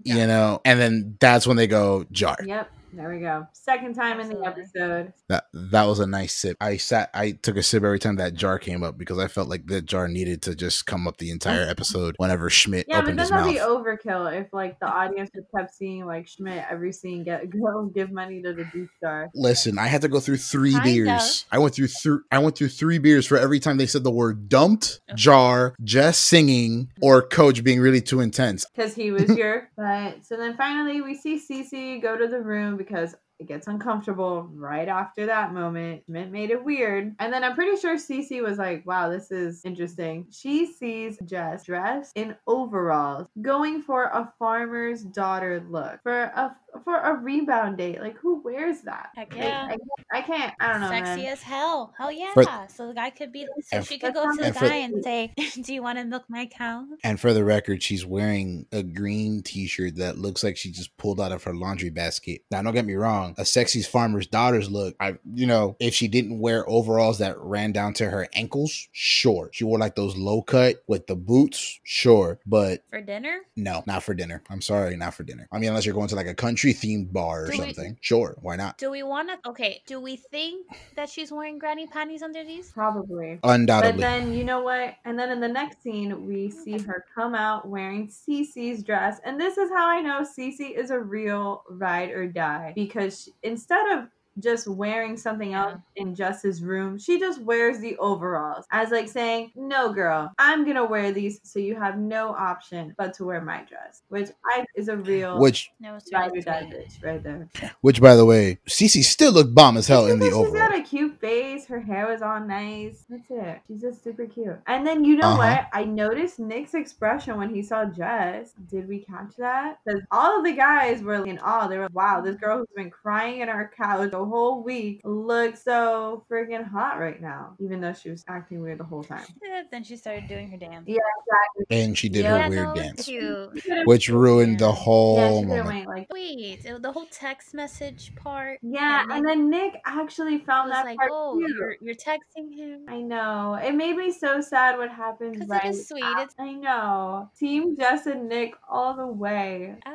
You know, and then that's when they go jar. yep, there we go. Second time in the episode. That that was a nice sip. I sat, I took a sip every time that jar came up because I felt like that jar needed to just come up the entire episode whenever Schmidt Yeah, but opened then his that'll be overkill if like the audience just kept seeing like Schmidt every scene get go give money to the douche jar. Listen, I had to go through three Kind beers. I went through three. I went through three beers for every time they said the word dumped, jar, Jess singing, or Coach being really too intense. because he was your. But so then finally we see Cece go to the room because it gets uncomfortable right after that moment. Schmidt made it weird, and then I'm pretty sure Cece was like, "Wow, this is interesting." She sees Jess dressed in overalls, going for a farmer's daughter look. For a, for a rebound date. Like who wears that? Heck Like, yeah. I, I can't. I don't know. Sexy man. as hell. Hell yeah. For- so the guy could be so she could go to the and for- guy and say, Do you want to milk my cow? And for the record, she's wearing a green t-shirt that looks like she just pulled out of her laundry basket. Now, don't get me wrong, a sexy farmer's daughter's look. I, you know, if she didn't wear overalls that ran down to her ankles, sure. She wore like those low cut with the boots, sure. But For dinner? no, not for dinner. I'm sorry, not for dinner. I mean, unless you're going to like a country themed bar or Do we- something, sure. Why not? Do we want to? Okay. Do we think that she's wearing granny panties under these? Probably. Undoubtedly. But then you know what? And then in the next scene, we see her come out wearing Cece's dress, and this is how I know Cece is a real ride or die because instead of just wearing something else in Jess's room, she just wears the overalls as like saying, "No, girl, I'm gonna wear these, so you have no option but to wear my dress," which I is a real which, No, it's ride or really die sweet. bitch right there. which, by the way, Cece still looked bomb as hell in the because she's overall. got a cute face. Her hair was all nice. That's it. She's just super cute. And then you know Uh-huh. what? I noticed Nick's expression when he saw Jess. Did we catch that? Because all of the guys were in awe. They were, like, "Wow, this girl who's been crying in our couch the whole week looks so freaking hot right now." Even though she was acting weird the whole time. Yeah, then she started doing her dance. Yeah, exactly. And she did Yeah, her weird no, it was dance, Cute. Which ruined the whole yeah, she could have moment. went like. Wait, it- the whole text message part. Yeah, that and then Nick actually found was that like, part "Oh, cute. you're you're texting him." I know. It made me so sad what happened 'Cause it right is sweet. af- It's- I know. Team Jess and Nick all the way. Uh,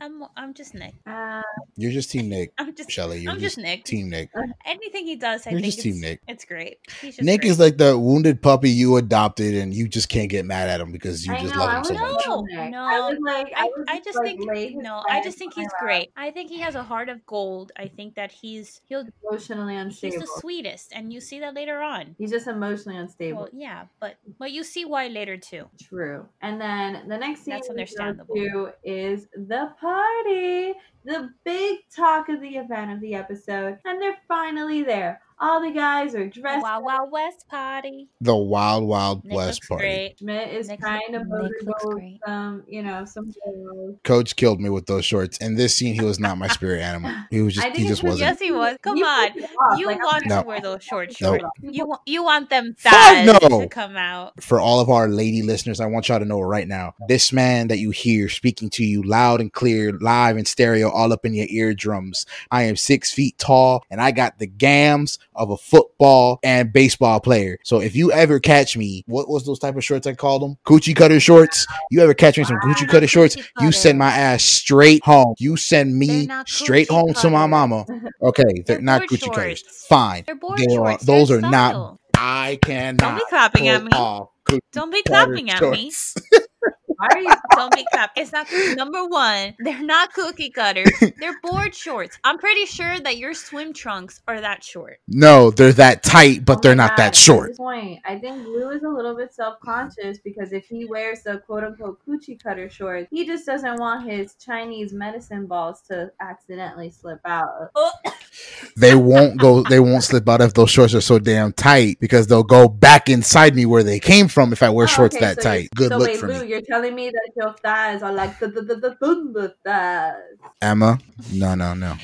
I'm I'm just Nick. Uh, You're just Team Nick, I'm just Shelly. You're I'm just Nick. Team Nick. Anything he does, I You're think just Team it's, Nick. it's great. Nick great. is like the wounded puppy you adopted, and you just can't get mad at him because you I just know, love I him so was much. No, no. I was like, I, I, was just like, think no. I just think he's great. I think he has a heart of gold. I think that he's he'll Emotionally unstable. he's the sweetest, and you see that later on. He's just emotionally unstable. Well, yeah, but but you see why later too. True. And then the next scene That's we go understandable. to is the party, the big talk of the event of the episode, and they're finally there. All the guys are dressed. Wild Wild West party. The Wild Wild Nick West looks party. great. Schmidt is Nick- trying to Nick looks great. some, you know, some girls. Coach killed me with those shorts. In this scene, he was not my spirit animal. He was I just think he it's just because- wasn't. Yes, he was. Come You on. put it off, You like, want No. to wear those short Nope. shorts. You want you want them Fuck thighs no. to come out. For all of our lady listeners, I want y'all to know right now, this man that you hear speaking to you loud and clear, live and stereo, all up in your eardrums. I am six feet tall, and I got the gams of a football and baseball player. So if you ever catch me, what was those type of shorts I called them? Coochie cutter shorts. You ever catch me some coochie cutter ah, shorts? Coochie You send my ass straight home. You send me straight home to my mama. Okay, they're, They're not coochie cutters. shorts. Fine. They're board They are- shorts. those They're are not. I cannot. Don't be clapping at me. Don't be clapping at me. Shorts. Why are you? Don't be clap. It's not number one. They're not cookie cutters. They're board shorts. I'm pretty sure that your swim trunks are that short. No, they're that tight, but Oh they're not God, that short. point, I think Blue is a little bit self conscious because if he wears the quote unquote coochie cutter shorts, he just doesn't want his Chinese medicine balls to accidentally slip out. They won't go. They won't slip out if those shorts are so damn tight because they'll go back inside me where they came from if I wear Oh, shorts okay, that so tight. Good so look wait, for Blue, me, you're telling me that your thighs are like the the the, the thunder thighs. Emma. No, no, no,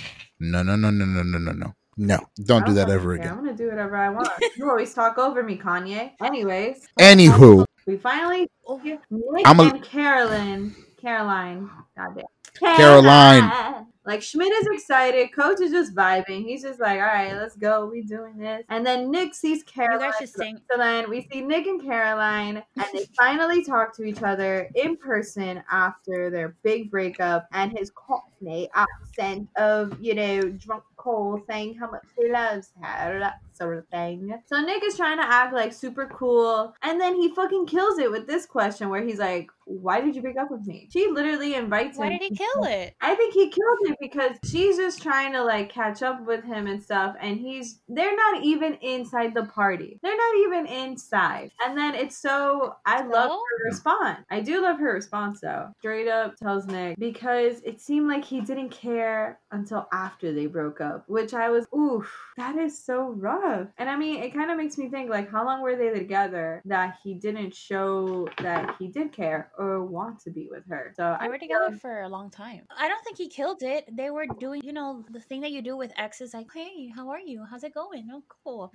no, no, no, no, no, no, no, no. No, don't do that ever care. again. I'm gonna do whatever I want. you always talk over me, Kanye. Anyways, Anywho, we finally Oh, Nick I'm a- and Carolyn. Caroline. Goddamn. Caroline. Like Schmidt is excited. Coach is just vibing. He's just like, all right, let's go. We doing this. And then Nick sees you Caroline. guys should sing. So then we see Nick and Caroline, and they finally talk to each other in person after their big breakup and his cockney accent of, you know, drunk Cole saying how much he loves her, sort of thing. So Nick is trying to act like super cool, and then he fucking kills it with this question where he's like, Why did you break up with me? She literally invites Why him. Why did he kill it? I think he killed it because she's just trying to like catch up with him and stuff, and he's they're not even inside the party. They're not even inside. And then it's so I love her response. I do love her response though. Straight up tells Nick because it seemed like he didn't care until after they broke up, which I was, oof, that is so rough. And I mean, it kind of makes me think like, how long were they together that he didn't show that he did care or want to be with her? So They I were feel- together for a long time. I don't think he killed it. They were doing, you know, the thing that you do with exes, like, "Hey, how are you? How's it going? Oh, cool."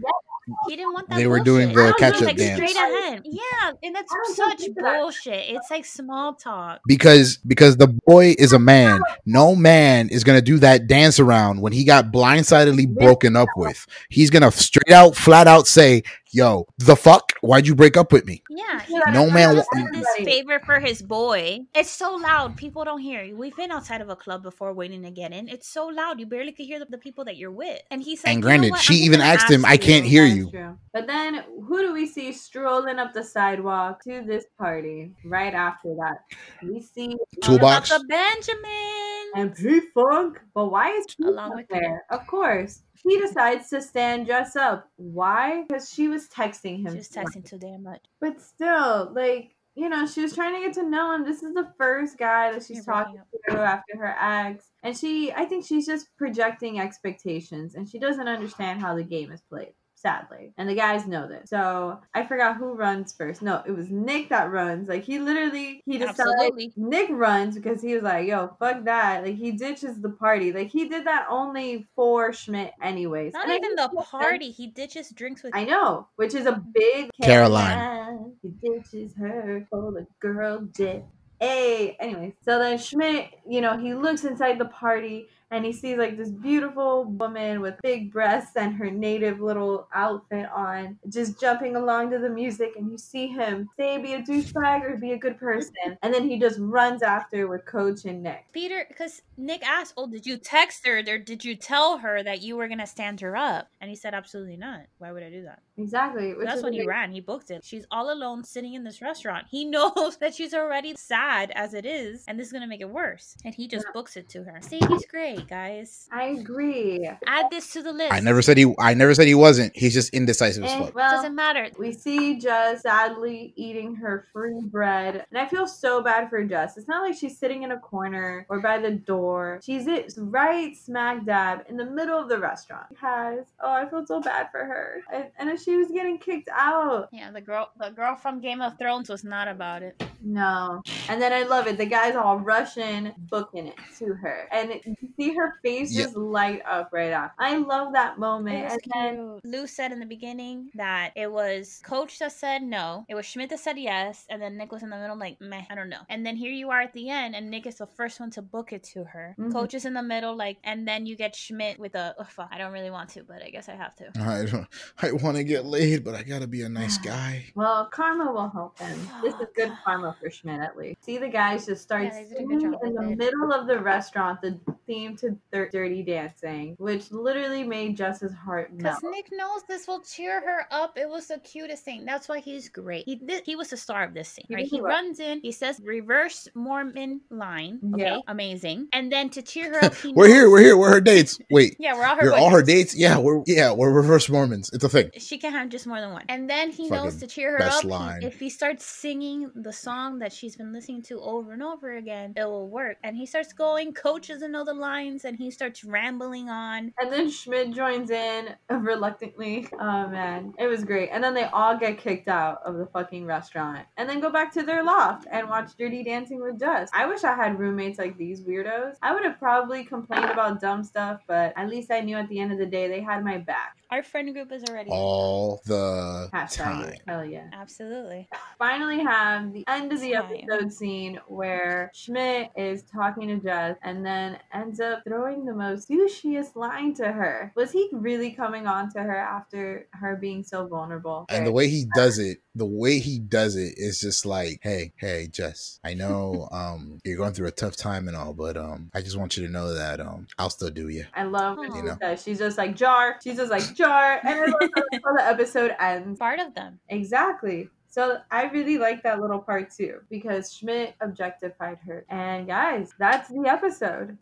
He didn't want that. They were doing the I don't know, catch-up like, dance. Straight ahead. Yeah, and that's such think that- bullshit. It's like small talk. because because the boy is a man. No man is gonna do that dance around when he got blindsidedly broken up with. He's gonna straight out, flat out say, "Yo, the fuck? Why'd you break up with me?" Yeah, Yeah, No man wa- this favor for his boy. It's so loud. People don't hear. We've been outside of a club before waiting to get in. It's so loud. You barely could hear the, the people that you're with. And he's like, And "You know granted, she I'm even gonna asked him, ask "I can't hear That's you." true. But then who do we see strolling up the sidewalk to this party right after that? We see Toolbox. The Benjamin. and P Funk. But why is P Along Funk with there? Of course. He decides to stand dress up. Why? Because she was texting him. She was texting too damn much. But still, like, you know, she was trying to get to know him. This is the first guy that she's You're talking to after her ex. And she, I think she's just projecting expectations and she doesn't understand how the game is played. Sadly. And the guys know this. So I forgot who runs first. No, it was Nick that runs. Like he literally he decided Absolutely. Nick runs because he was like, yo, fuck that. Like he ditches the party. Like he did that only for Schmidt anyways. Not And even the that's- party. He ditches drinks with I know, which is a big Caroline. He ditches her for the girl dip. Hey, anyway, so then Schmidt, you know, he looks inside the party and he sees like this beautiful woman with big breasts and her native little outfit on, just jumping along to the music. And you see him say, be a douchebag or be a good person. And then he just runs after with Coach and Nick. Peter, because Nick asked, "Oh, did you text her or did you tell her that you were gonna stand her up?" And he said, "Absolutely not. Why would I do that?" Exactly. Which That's when he ran. He booked it. She's all alone, sitting in this restaurant. He knows that she's already sad as it is, and this is gonna make it worse. And he just books it to her. See, he's great, guys. I agree. Add this to the list. I never said he. I never said he wasn't. He's just indecisive as And, fuck. well, Doesn't matter. We see Jess sadly eating her free bread. And I feel so bad for Jess. It's not like she's sitting in a corner or by the door. She's it right smack dab in the middle of the restaurant. She has. Oh, I feel so bad for her. And, and if she was getting kicked out. Yeah, the girl, the girl from Game of Thrones was not about it. No. And then I love it. The guys all rushing, booking it to her. And it, you see her face Yeah. just light up right after. I love that moment. It was and then. Lou said in the beginning that it was Coach that said no, it was Schmidt that said yes, and then Nick was in the middle, like meh, I don't know. And then here you are at the end, and Nick is the first one to book it to her. Mhm. Coach is in the middle, like, and then you get Schmidt with a, oh, fuck, I don't really want to, but I guess I have to. I don't. I want to get laid, but I gotta be a nice guy. Well, karma will help him. This is good karma for Schmidt, at least. See the guys just start Yeah, they did a good singing in the it. middle of the restaurant the theme to Dir- Dirty Dancing, which literally made Jess's heart melt. Because Nick knows this will cheer her up. It was the cutest thing. That's why he's great. He did, he was the star of this scene, He right? really He runs in, he says reverse Mormon line. Okay, Yeah. amazing. And then to cheer her up, he We're here. We're here. We're her dates. Wait, Yeah, we're all her. you're all her dates. Yeah, we're yeah we're reverse Mormons. It's a thing. she can have just more than one. And then he knows to cheer her best up. he- line. if he starts singing the song that she's been listening to over and over again, it will work. And he starts going, coach doesn't know the lines, and he starts rambling on. And then Schmidt joins in reluctantly. Oh man, it was great. And then they all get kicked out of the fucking restaurant and then go back to their loft and watch Dirty Dancing with Jess. I wish I had roommates like these weirdos. I would have probably complained about dumb stuff, but at least I knew at the end of the day they had my back. Our friend group is already. All the Hashtag time. Hell yeah. Absolutely. Finally have the end of the Time. episode scene where Schmidt is talking to Jess and then ends up throwing the most douchiest line to her. Was he really coming on to her after her being so vulnerable? And the way he does it, the way he does it is just like, hey, hey, Jess, I know um you're going through a tough time and all, but um I just want you to know that um I'll still do you. I love when You know? says she's just like jar. She's just like jar, and I love how how the episode ends. Part of them. Exactly. So I really like that little part too because Schmidt objectified her. And guys, that's the episode.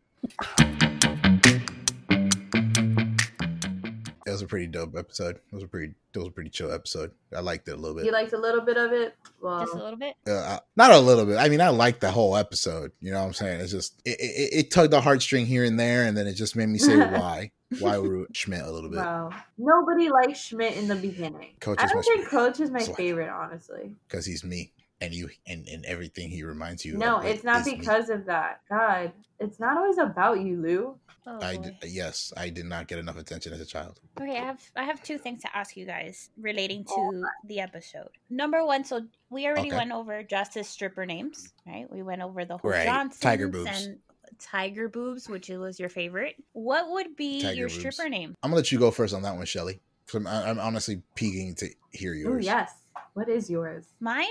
It was a pretty dope episode. It was a pretty, it was a pretty chill episode. I liked it a little bit. You liked a little bit of it. Well, Just a little bit. uh, not a little bit. I mean, I liked the whole episode. You know what I'm saying? It's just it, it, it tugged the heartstring here and there, and then it just made me say why, why root Schmidt a little bit. wow. Nobody liked Schmidt in the beginning. Coach I don't think favorite. Coach is my That's why. favorite, honestly. because he's me and you and, and everything he reminds you. No, of it's not is me. because of that. God, it's not always about you, Lou. Oh, I did, yes, I did not get enough attention as a child. Okay, I have I have two things to ask you guys relating oh to the episode. Number one, so we already Okay. went over Justice stripper names, right? We went over the whole Right, Johnsons tiger boobs. and Tiger Boobs, which was your favorite. What would be Tiger your boobs. stripper name? I'm gonna let you go first on that one, Shelly. 'cause I'm, I'm honestly peeking to hear Oh yours. yes. What is yours? Mine?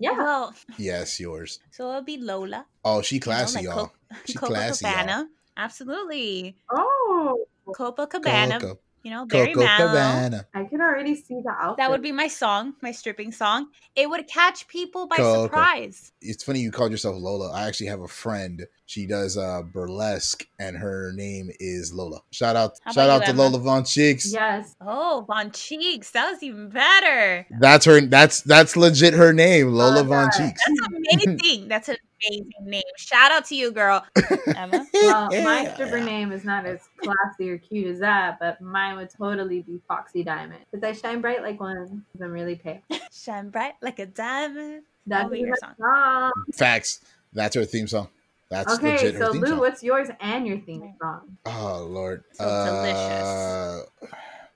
Yeah. Well, Yes, yours. so it'll be Lola. Oh, she you know, classy, like y'all. Co- She Copa classy, y'all. Cabana. Absolutely. Oh, Copacabana. Coco, You know, very Coco mellow. Cabana. I can already see the outfit. That would be my song, my stripping song. It would catch people by Coco. surprise. It's funny you called yourself Lola. I actually have a friend. She does uh burlesque, and her name is Lola. Shout out, How shout out you, to Emma? Lola Von Cheeks. Yes. Oh, Von Cheeks. That was even better. That's her. That's that's legit her name, Lola Love Von that. Cheeks. That's amazing. That's an amazing name. Shout out to you, girl. Emma. Well, my Yeah. stripper name is not as classy or cute as that, but mine would totally be Foxy Diamond. Because I shine bright like one. 'cause I'm really pale. Shine bright like a diamond. That'd be be your song. song. Facts. That's her theme song. That's Okay, legit her so theme Lou, song. what's yours and your theme song? Oh Lord. So uh,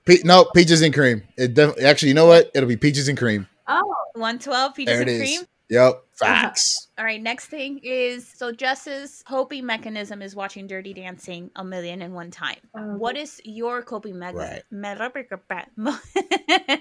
Pe- no, peaches and cream. It def- actually, you know what? It'll be peaches and cream. Oh, 112 peaches There it and is. cream. Yep. Facts. All right, next thing is so Jess's coping mechanism is watching Dirty Dancing a million and one time. Oh, What is your coping mechanism?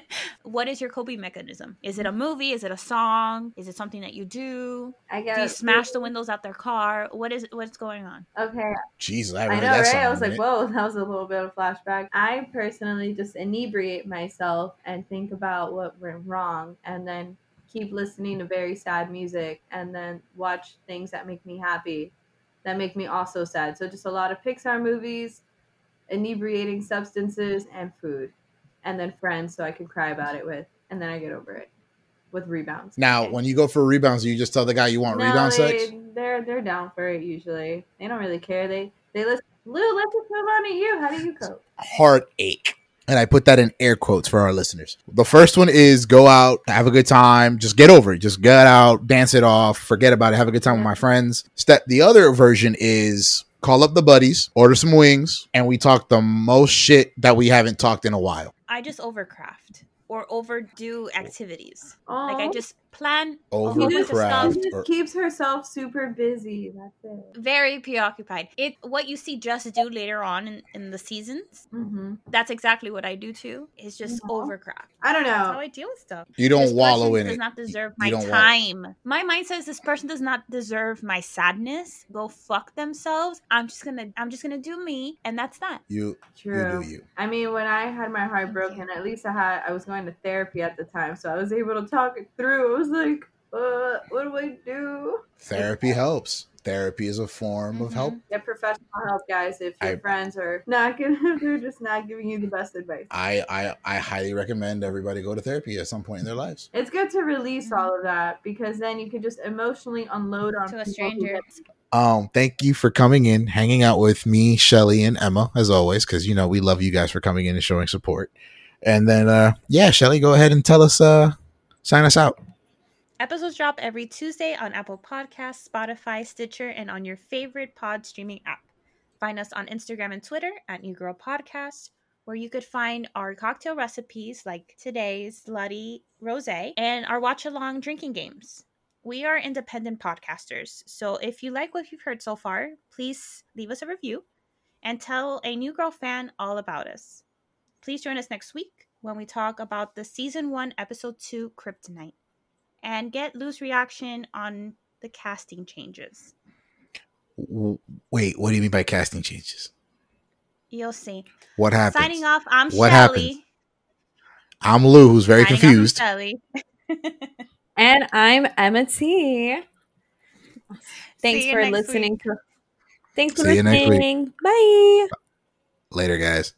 what is your coping mechanism? Is it a movie? Is it a song? Is it something that you do? I Do guess. you smash the windows out their car? What is what's going on? Okay, Jesus, I I know, that right? song I was like, minute. whoa, that was a little bit of a flashback. I personally just inebriate myself and think about what went wrong and then keep listening to very sad music and then watch things that make me happy that make me also sad. So just a lot of Pixar movies, inebriating substances, and food. And then friends so I can cry about it with. And then I get over it with rebounds. Now, Okay. when you go for rebounds, you just tell the guy you want rebound they, sex. They're they're down for it usually. They don't really care. They they listen. Lou, let's just move on to you. How do you cope? Heartache. And I put that in air quotes for our listeners. The first one is go out, have a good time, just get over it. Just get out, dance it off, forget about it, have a good time with my friends. Step the other version is call up the buddies, order some wings, and we talk the most shit that we haven't talked in a while. I just overcraft or overdo activities. Like I just plan a whole Over bunch of just, craft. stuff. she just or- keeps herself super busy. That's it. Very preoccupied. It what you see just do later on in, in the seasons. hmm That's exactly what I do too. Is just Aw. overcraft. I don't know That's how. I deal with stuff. You don't This wallow person in does it. Does not deserve You my don't wallow. time. My mind says this person does not deserve my sadness. Go fuck themselves. I'm just gonna I'm just gonna do me, and that's that. You True. you do you. I mean, when I had my heart broken, at least I had I was going to therapy at the time, so I was able to talk it through. I was like, uh, what do I do? Therapy helps. Therapy is a form of help. Get professional help, guys. If your I- friends are not gonna, they're just not giving you the best advice. I, I I highly recommend everybody go to therapy at some point in their lives. It's good to release all of that because then you can just emotionally unload on To a stranger. Um, thank you for coming in, hanging out with me, Shelly, and Emma, as always, because you know we love you guys for coming in and showing support. And then, uh, yeah, Shelly, go ahead and tell us, uh, sign us out. Episodes drop every Tuesday on Apple Podcasts, Spotify, Stitcher, and on your favorite pod streaming app. Find us on Instagram and Twitter at New Girl Podcast, where you could find our cocktail recipes like today's Slutty Rose and our watch along drinking games. We are independent podcasters, so if you like what you've heard so far, please leave us a review and tell a New Girl fan all about us. Please join us next week when we talk about the season one, episode two, Kryptonite and get loose reaction on the casting changes. Wait, what do you mean by casting changes? You'll see. What happened? Signing off, I'm What Shelly. I'm Lou, who's very Signing off, I'm confused. Shelly. And I'm Emma T. Thanks See for listening week. to. Thanks for See you next week. listening. Bye. Later, guys.